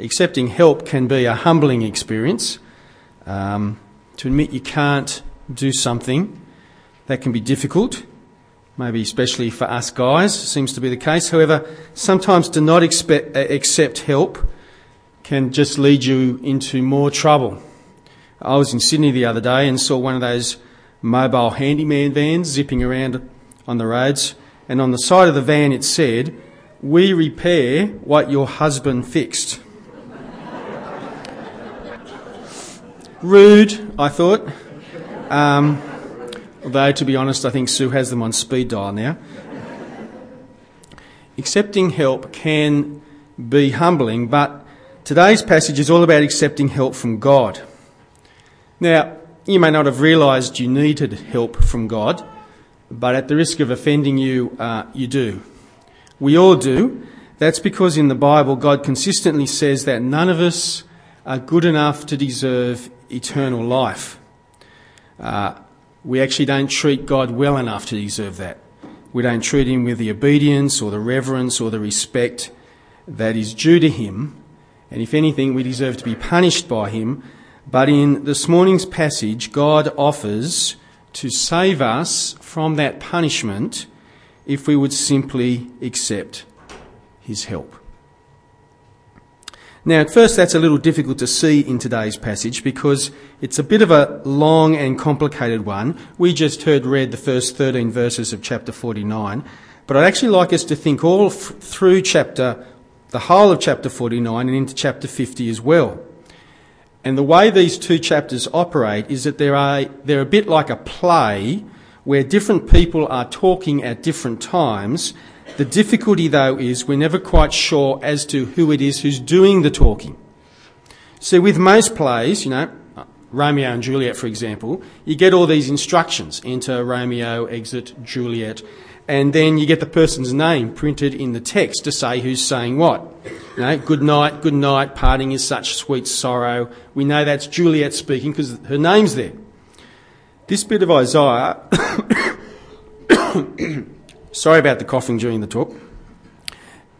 accepting help can be a humbling experience. Um, to admit you can't do something that can be difficult, maybe especially for us guys, seems to be the case. However, sometimes to not expect, uh, accept help can just lead you into more trouble. I was in Sydney the other day and saw one of those mobile handyman vans zipping around on the roads, and on the side of the van it said, We repair what your husband fixed. Rude, I thought. Um, although, to be honest, I think Sue has them on speed dial now. Accepting help can be humbling, but today's passage is all about accepting help from God. Now, you may not have realised you needed help from God, but at the risk of offending you, uh, you do. We all do. That's because in the Bible, God consistently says that none of us are good enough to deserve eternal life. Uh, we actually don't treat God well enough to deserve that. We don't treat Him with the obedience or the reverence or the respect that is due to Him. And if anything, we deserve to be punished by Him. But in this morning's passage, God offers to save us from that punishment if we would simply accept His help. Now, at first, that's a little difficult to see in today's passage because it's a bit of a long and complicated one. We just heard read the first 13 verses of chapter 49, but I'd actually like us to think all f- through chapter, the whole of chapter 49 and into chapter 50 as well. And the way these two chapters operate is that they're a, they're a bit like a play where different people are talking at different times the difficulty, though, is we're never quite sure as to who it is who's doing the talking. So, with most plays, you know, Romeo and Juliet, for example, you get all these instructions enter Romeo, exit Juliet, and then you get the person's name printed in the text to say who's saying what. You know, good night, good night, parting is such sweet sorrow. We know that's Juliet speaking because her name's there. This bit of Isaiah Sorry about the coughing during the talk.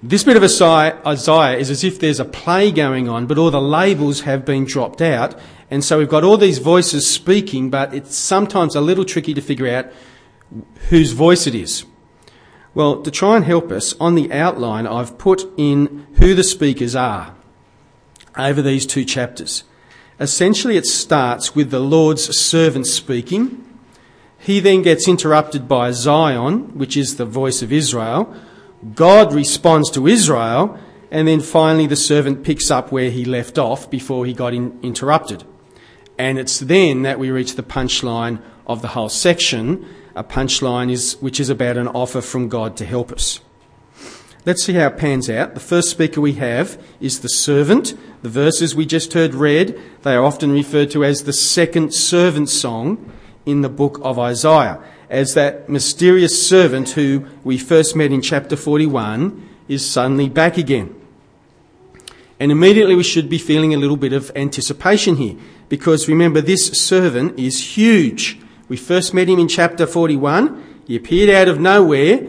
This bit of Isaiah is as if there's a play going on, but all the labels have been dropped out. And so we've got all these voices speaking, but it's sometimes a little tricky to figure out whose voice it is. Well, to try and help us, on the outline, I've put in who the speakers are over these two chapters. Essentially, it starts with the Lord's servant speaking, he then gets interrupted by Zion, which is the voice of Israel. God responds to Israel, and then finally the servant picks up where he left off before he got in, interrupted. And it's then that we reach the punchline of the whole section. A punchline is, which is about an offer from God to help us. Let's see how it pans out. The first speaker we have is the servant. The verses we just heard read, they are often referred to as the second servant song in the book of Isaiah, as that mysterious servant who we first met in chapter 41 is suddenly back again. And immediately we should be feeling a little bit of anticipation here, because remember, this servant is huge. We first met him in chapter 41. He appeared out of nowhere,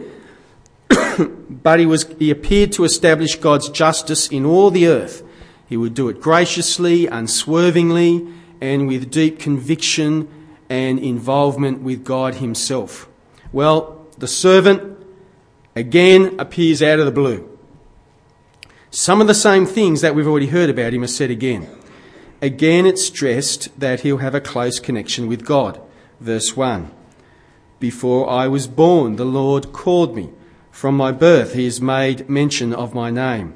but he, was, he appeared to establish God's justice in all the earth. He would do it graciously, unswervingly, and with deep conviction and involvement with God Himself. Well, the servant again appears out of the blue. Some of the same things that we've already heard about him are said again. Again, it's stressed that he'll have a close connection with God. Verse 1 Before I was born, the Lord called me. From my birth, he has made mention of my name.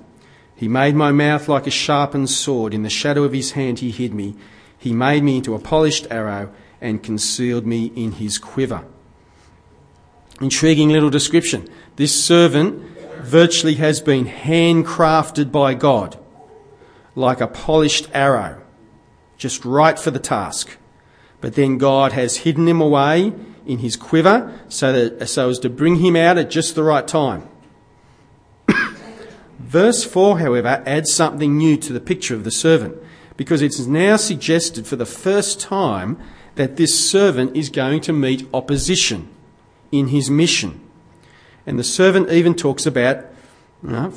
He made my mouth like a sharpened sword. In the shadow of his hand, he hid me. He made me into a polished arrow and concealed me in his quiver. Intriguing little description. This servant virtually has been handcrafted by God like a polished arrow, just right for the task. But then God has hidden him away in his quiver so, that, so as to bring him out at just the right time. Verse 4, however, adds something new to the picture of the servant because it's now suggested for the first time that this servant is going to meet opposition in his mission. And the servant even talks about you know,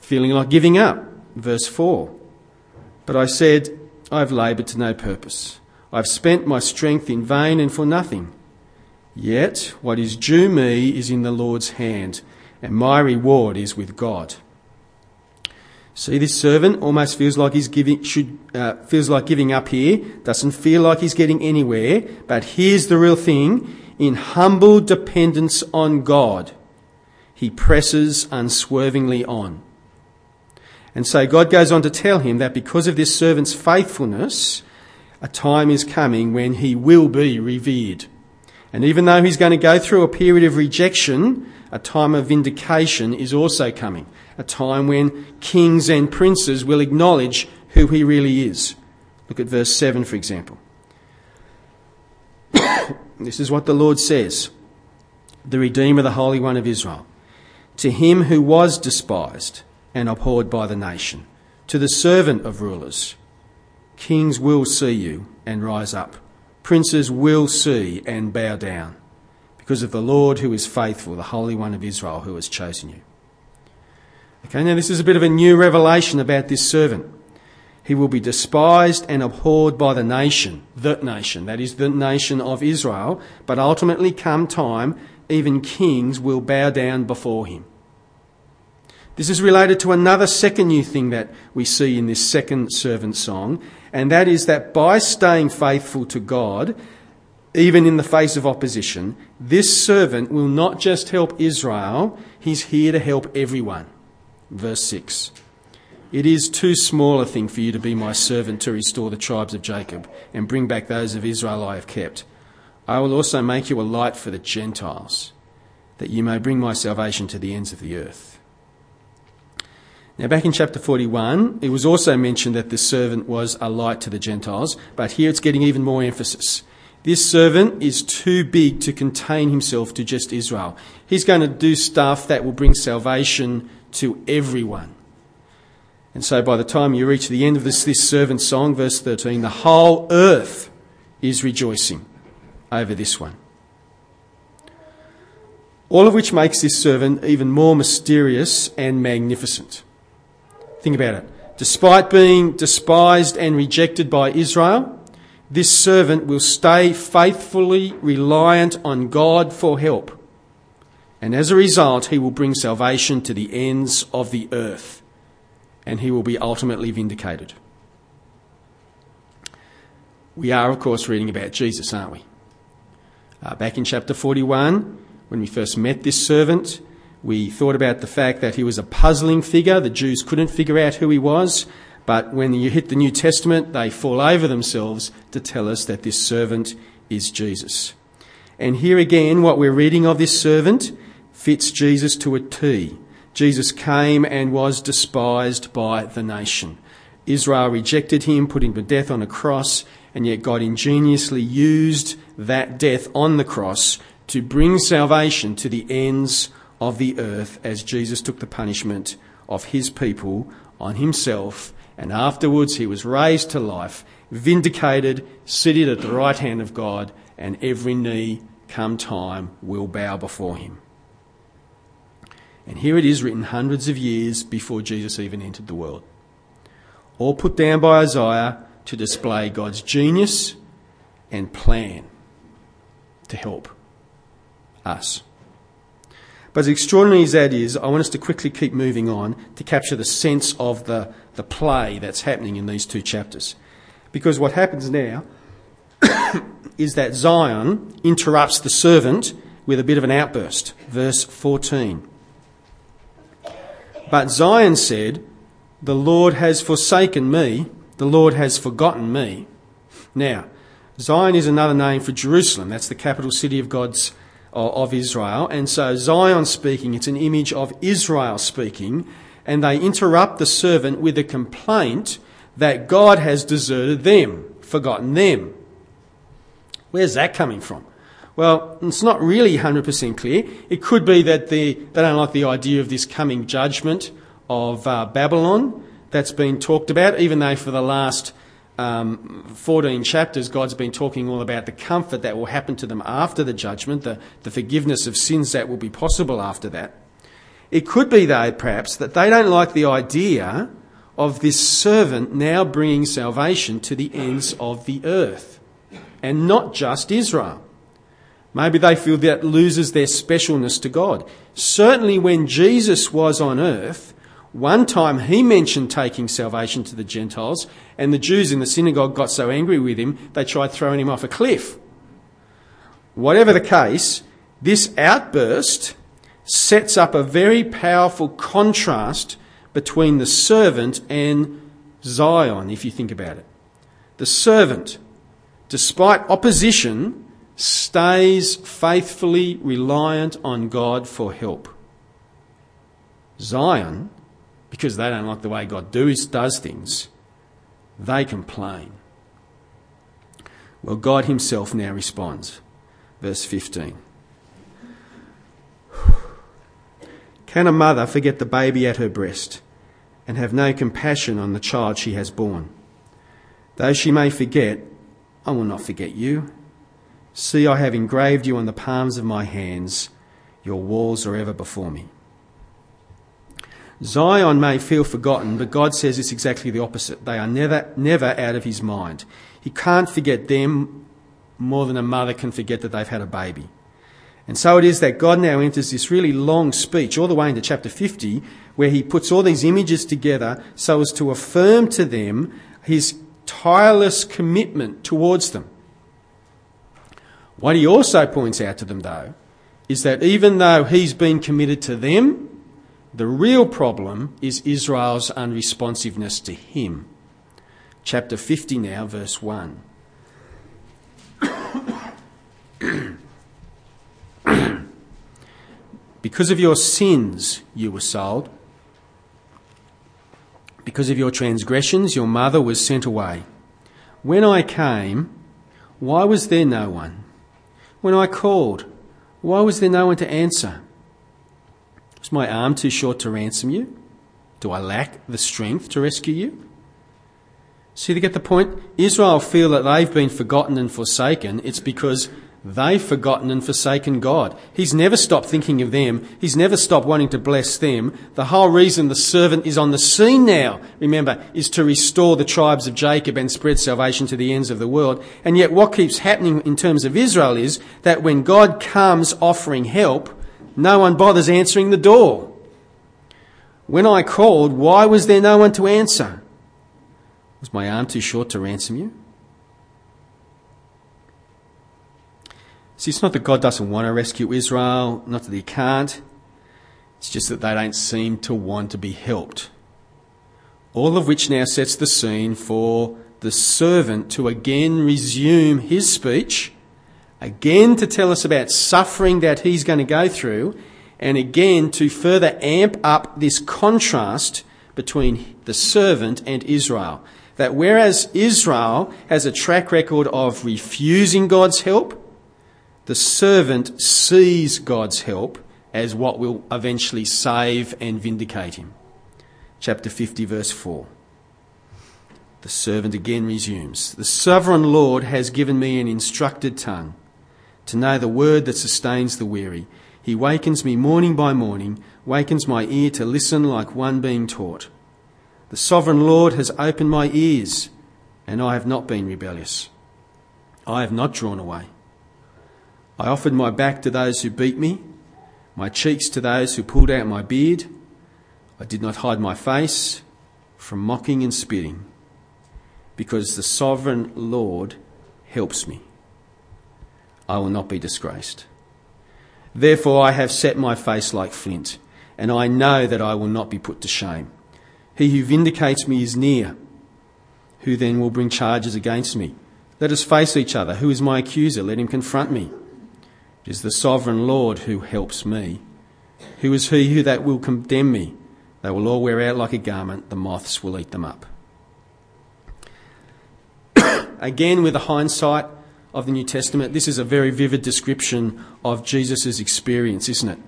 feeling like giving up. Verse 4 But I said, I have laboured to no purpose. I have spent my strength in vain and for nothing. Yet what is due me is in the Lord's hand, and my reward is with God. See, this servant almost feels like he's giving, should, uh, feels like giving up here, doesn't feel like he's getting anywhere, but here's the real thing. In humble dependence on God, he presses unswervingly on. And so God goes on to tell him that because of this servant's faithfulness, a time is coming when he will be revered. And even though he's going to go through a period of rejection, a time of vindication is also coming. A time when kings and princes will acknowledge who he really is. Look at verse 7, for example. this is what the Lord says The Redeemer, the Holy One of Israel. To him who was despised and abhorred by the nation, to the servant of rulers. Kings will see you and rise up. Princes will see and bow down because of the Lord who is faithful, the Holy One of Israel who has chosen you. Okay, now this is a bit of a new revelation about this servant. He will be despised and abhorred by the nation, the nation, that is the nation of Israel, but ultimately come time, even kings will bow down before him. This is related to another second new thing that we see in this second servant song, and that is that by staying faithful to God, even in the face of opposition, this servant will not just help Israel, he's here to help everyone. Verse 6. It is too small a thing for you to be my servant to restore the tribes of Jacob and bring back those of Israel I have kept. I will also make you a light for the Gentiles, that you may bring my salvation to the ends of the earth. Now, back in chapter 41, it was also mentioned that the servant was a light to the Gentiles, but here it's getting even more emphasis. This servant is too big to contain himself to just Israel. He's going to do stuff that will bring salvation to everyone. And so by the time you reach the end of this, this servant song, verse 13, the whole earth is rejoicing over this one. All of which makes this servant even more mysterious and magnificent. Think about it. Despite being despised and rejected by Israel, this servant will stay faithfully reliant on God for help. And as a result, he will bring salvation to the ends of the earth. And he will be ultimately vindicated. We are, of course, reading about Jesus, aren't we? Uh, back in chapter 41, when we first met this servant, we thought about the fact that he was a puzzling figure. The Jews couldn't figure out who he was. But when you hit the New Testament, they fall over themselves to tell us that this servant is Jesus. And here again, what we're reading of this servant fits Jesus to a T. Jesus came and was despised by the nation. Israel rejected him, put him to death on a cross, and yet God ingeniously used that death on the cross to bring salvation to the ends of the earth as Jesus took the punishment of his people on himself, and afterwards he was raised to life, vindicated, seated at the right hand of God, and every knee, come time, will bow before him. And here it is written hundreds of years before Jesus even entered the world. All put down by Isaiah to display God's genius and plan to help us. But as extraordinary as that is, I want us to quickly keep moving on to capture the sense of the, the play that's happening in these two chapters. Because what happens now is that Zion interrupts the servant with a bit of an outburst. Verse 14. But Zion said, The Lord has forsaken me, the Lord has forgotten me. Now, Zion is another name for Jerusalem. That's the capital city of God's of Israel. And so Zion speaking, it's an image of Israel speaking, and they interrupt the servant with a complaint that God has deserted them, forgotten them. Where's that coming from? Well, it's not really 100% clear. It could be that they, they don't like the idea of this coming judgment of uh, Babylon that's been talked about, even though for the last um, 14 chapters, God's been talking all about the comfort that will happen to them after the judgment, the, the forgiveness of sins that will be possible after that. It could be, though, perhaps, that they don't like the idea of this servant now bringing salvation to the ends of the earth, and not just Israel. Maybe they feel that loses their specialness to God. Certainly, when Jesus was on earth, one time he mentioned taking salvation to the Gentiles, and the Jews in the synagogue got so angry with him they tried throwing him off a cliff. Whatever the case, this outburst sets up a very powerful contrast between the servant and Zion, if you think about it. The servant, despite opposition, stays faithfully reliant on God for help. Zion, because they don't like the way God does, does things, they complain. Well, God Himself now responds. Verse 15. Can a mother forget the baby at her breast and have no compassion on the child she has borne? Though she may forget, I will not forget you. See, I have engraved you on the palms of my hands. Your walls are ever before me. Zion may feel forgotten, but God says it's exactly the opposite. They are never, never out of his mind. He can't forget them more than a mother can forget that they've had a baby. And so it is that God now enters this really long speech, all the way into chapter 50, where he puts all these images together so as to affirm to them his tireless commitment towards them. What he also points out to them, though, is that even though he's been committed to them, the real problem is Israel's unresponsiveness to him. Chapter 50 now, verse 1. because of your sins you were sold. Because of your transgressions your mother was sent away. When I came, why was there no one? When I called, why was there no one to answer? Was my arm too short to ransom you? Do I lack the strength to rescue you? See, to get the point, Israel feel that they've been forgotten and forsaken. It's because they've forgotten and forsaken God. He's never stopped thinking of them. He's never stopped wanting to bless them. The whole reason the servant is on the scene now, remember, is to restore the tribes of Jacob and spread salvation to the ends of the world. And yet what keeps happening in terms of Israel is that when God comes offering help, no one bothers answering the door. When I called, why was there no one to answer? Was my arm too short to ransom you? See, it's not that God doesn't want to rescue Israel, not that He can't. It's just that they don't seem to want to be helped. All of which now sets the scene for the servant to again resume his speech again to tell us about suffering that he's going to go through, and again to further amp up this contrast between the servant and Israel. That whereas Israel has a track record of refusing God's help, the servant sees God's help as what will eventually save and vindicate him. Chapter 50, verse 4. The servant again resumes The sovereign Lord has given me an instructed tongue to know the word that sustains the weary. He wakens me morning by morning, wakens my ear to listen like one being taught. The sovereign Lord has opened my ears, and I have not been rebellious. I have not drawn away. I offered my back to those who beat me, my cheeks to those who pulled out my beard. I did not hide my face from mocking and spitting, because the sovereign Lord helps me. I will not be disgraced. Therefore, I have set my face like flint, and I know that I will not be put to shame. He who vindicates me is near. Who then will bring charges against me? Let us face each other. Who is my accuser? Let him confront me. It is the sovereign Lord who helps me. Who is he who that will condemn me? They will all wear out like a garment, the moths will eat them up. Again, with the hindsight, of the New Testament, this is a very vivid description of Jesus' experience, isn't it?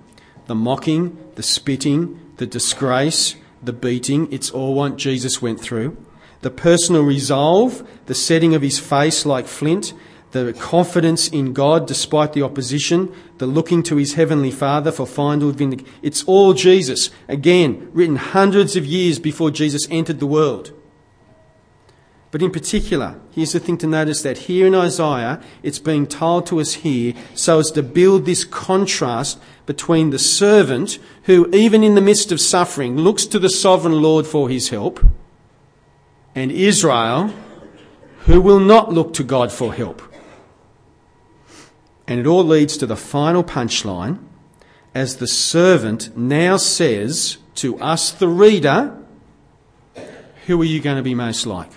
The mocking, the spitting, the disgrace, the beating, it's all what Jesus went through. The personal resolve, the setting of his face like flint, the confidence in God despite the opposition, the looking to his heavenly Father for final vindication. It's all Jesus. Again, written hundreds of years before Jesus entered the world. But in particular, here's the thing to notice that here in Isaiah, it's being told to us here so as to build this contrast between the servant who, even in the midst of suffering, looks to the sovereign Lord for his help, and Israel, who will not look to God for help. And it all leads to the final punchline as the servant now says to us, the reader, Who are you going to be most like?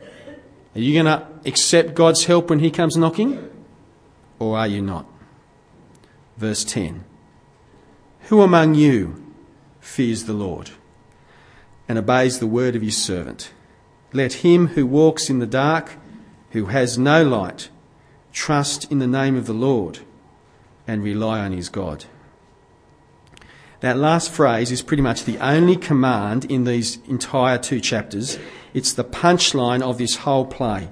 Are you going to accept God's help when He comes knocking? Or are you not? Verse 10 Who among you fears the Lord and obeys the word of His servant? Let him who walks in the dark, who has no light, trust in the name of the Lord and rely on his God. That last phrase is pretty much the only command in these entire two chapters. It's the punchline of this whole play.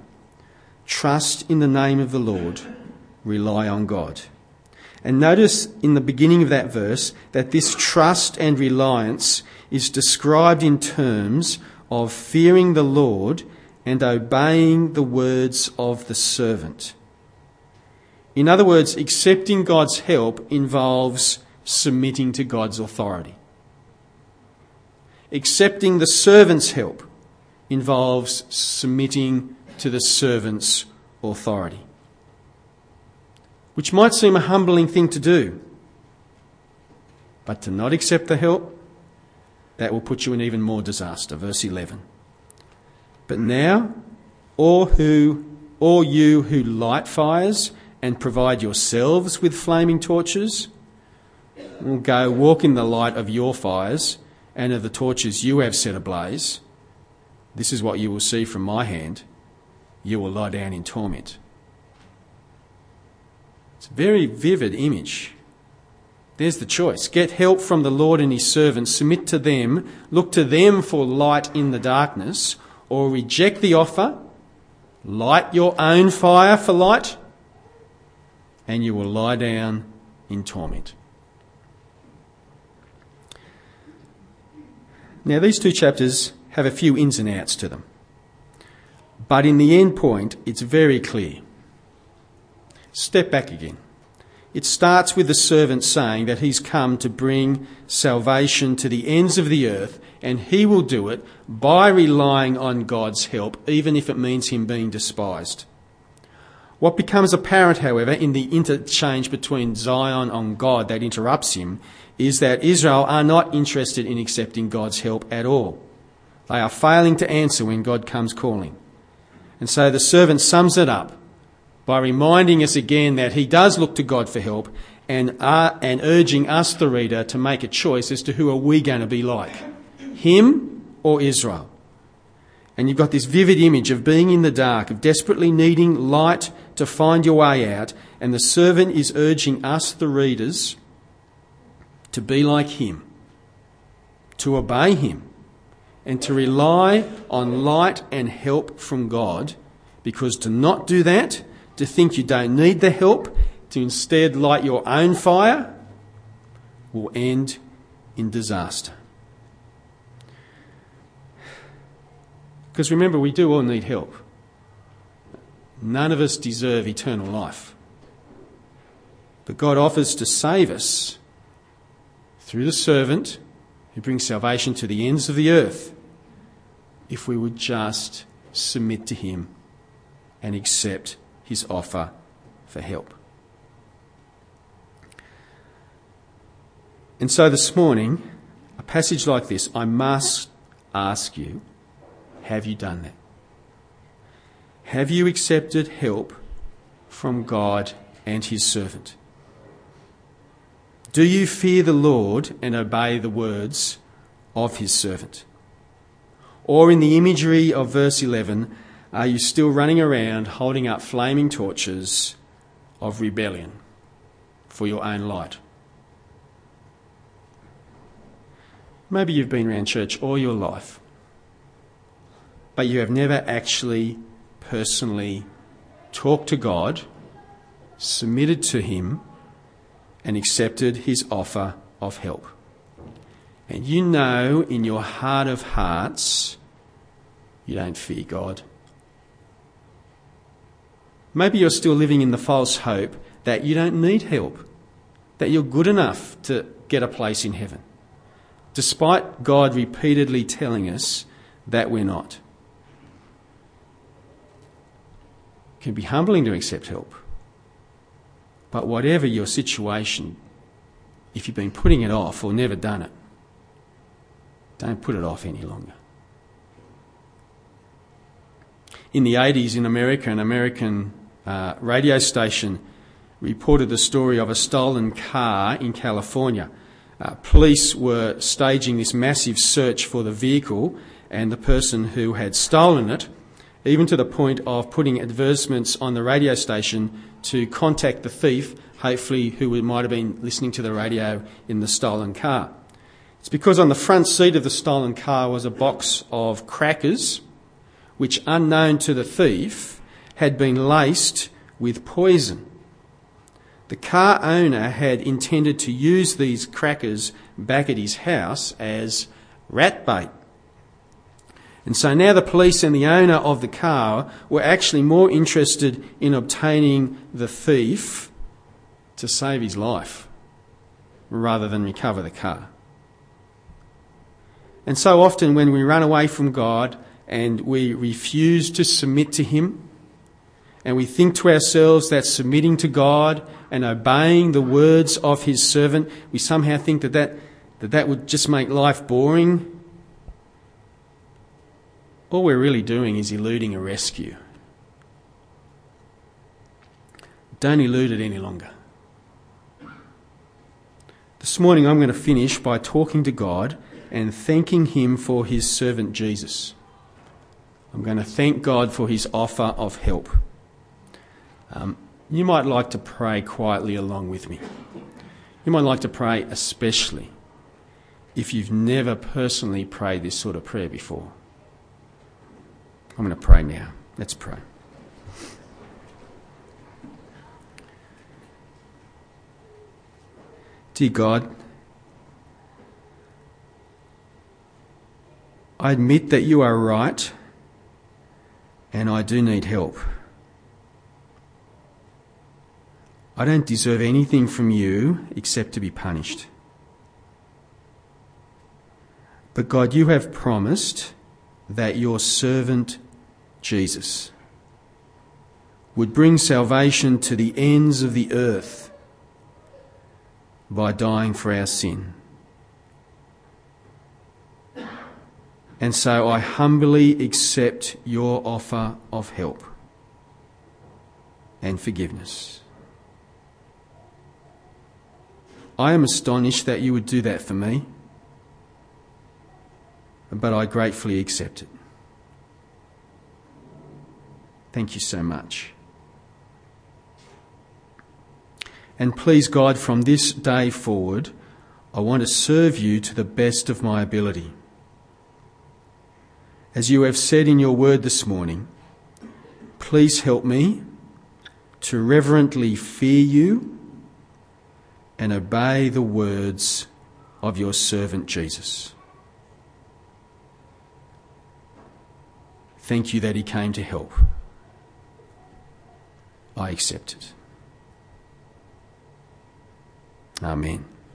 Trust in the name of the Lord, rely on God. And notice in the beginning of that verse that this trust and reliance is described in terms of fearing the Lord and obeying the words of the servant. In other words, accepting God's help involves submitting to God's authority. Accepting the servant's help involves submitting to the servant's authority. Which might seem a humbling thing to do, but to not accept the help, that will put you in even more disaster. Verse 11. But now, all who, all you who light fires and provide yourselves with flaming torches, go walk in the light of your fires and of the torches you have set ablaze. This is what you will see from my hand. You will lie down in torment. It's a very vivid image. There's the choice. Get help from the Lord and his servants, submit to them, look to them for light in the darkness, or reject the offer, light your own fire for light, and you will lie down in torment. Now, these two chapters have a few ins and outs to them. But in the end point, it's very clear. Step back again. It starts with the servant saying that he's come to bring salvation to the ends of the earth, and he will do it by relying on God's help, even if it means him being despised. What becomes apparent, however, in the interchange between Zion and God that interrupts him is that Israel are not interested in accepting God's help at all. They are failing to answer when God comes calling. And so the servant sums it up by reminding us again that he does look to God for help and, uh, and urging us, the reader, to make a choice as to who are we going to be like, him or Israel. And you've got this vivid image of being in the dark, of desperately needing light to find your way out. And the servant is urging us, the readers, to be like him, to obey him, and to rely on light and help from God. Because to not do that, to think you don't need the help, to instead light your own fire, will end in disaster. Because remember, we do all need help. None of us deserve eternal life. But God offers to save us through the servant who brings salvation to the ends of the earth if we would just submit to him and accept his offer for help. And so this morning, a passage like this, I must ask you have you done that? Have you accepted help from God and His servant? Do you fear the Lord and obey the words of His servant? Or, in the imagery of verse 11, are you still running around holding up flaming torches of rebellion for your own light? Maybe you've been around church all your life but you have never actually personally talked to God, submitted to Him, and accepted His offer of help. And you know in your heart of hearts, you don't fear God. Maybe you're still living in the false hope that you don't need help, that you're good enough to get a place in heaven, despite God repeatedly telling us that we're not. It can be humbling to accept help. But whatever your situation, if you've been putting it off or never done it, don't put it off any longer. In the 80s in America, an American uh, radio station reported the story of a stolen car in California. Uh, police were staging this massive search for the vehicle and the person who had stolen it, even to the point of putting advertisements on the radio station to contact the thief, hopefully who might have been listening to the radio in the stolen car. It's because on the front seat of the stolen car was a box of crackers, which, unknown to the thief, had been laced with poison. The car owner had intended to use these crackers back at his house as rat bait. And so now the police and the owner of the car were actually more interested in obtaining the thief to save his life rather than recover the car. And so often when we run away from God and we refuse to submit to Him, and we think to ourselves that submitting to God and obeying the words of His servant, we somehow think that that, that, that would just make life boring. All we're really doing is eluding a rescue. Don't elude it any longer. This morning I'm going to finish by talking to God and thanking Him for His servant Jesus. I'm going to thank God for His offer of help. Um, you might like to pray quietly along with me. You might like to pray especially if you've never personally prayed this sort of prayer before. I'm going to pray now. Let's pray. Dear God, I admit that you are right and I do need help. I don't deserve anything from you except to be punished. But God, you have promised that your servant Jesus would bring salvation to the ends of the earth by dying for our sin. And so I humbly accept your offer of help and forgiveness. I am astonished that you would do that for me, but I gratefully accept it. Thank you so much. And please, God, from this day forward, I want to serve you to the best of my ability. As you have said in your word this morning, please help me to reverently fear you and obey the words of your servant Jesus. Thank you that he came to help. I accept it. Amen.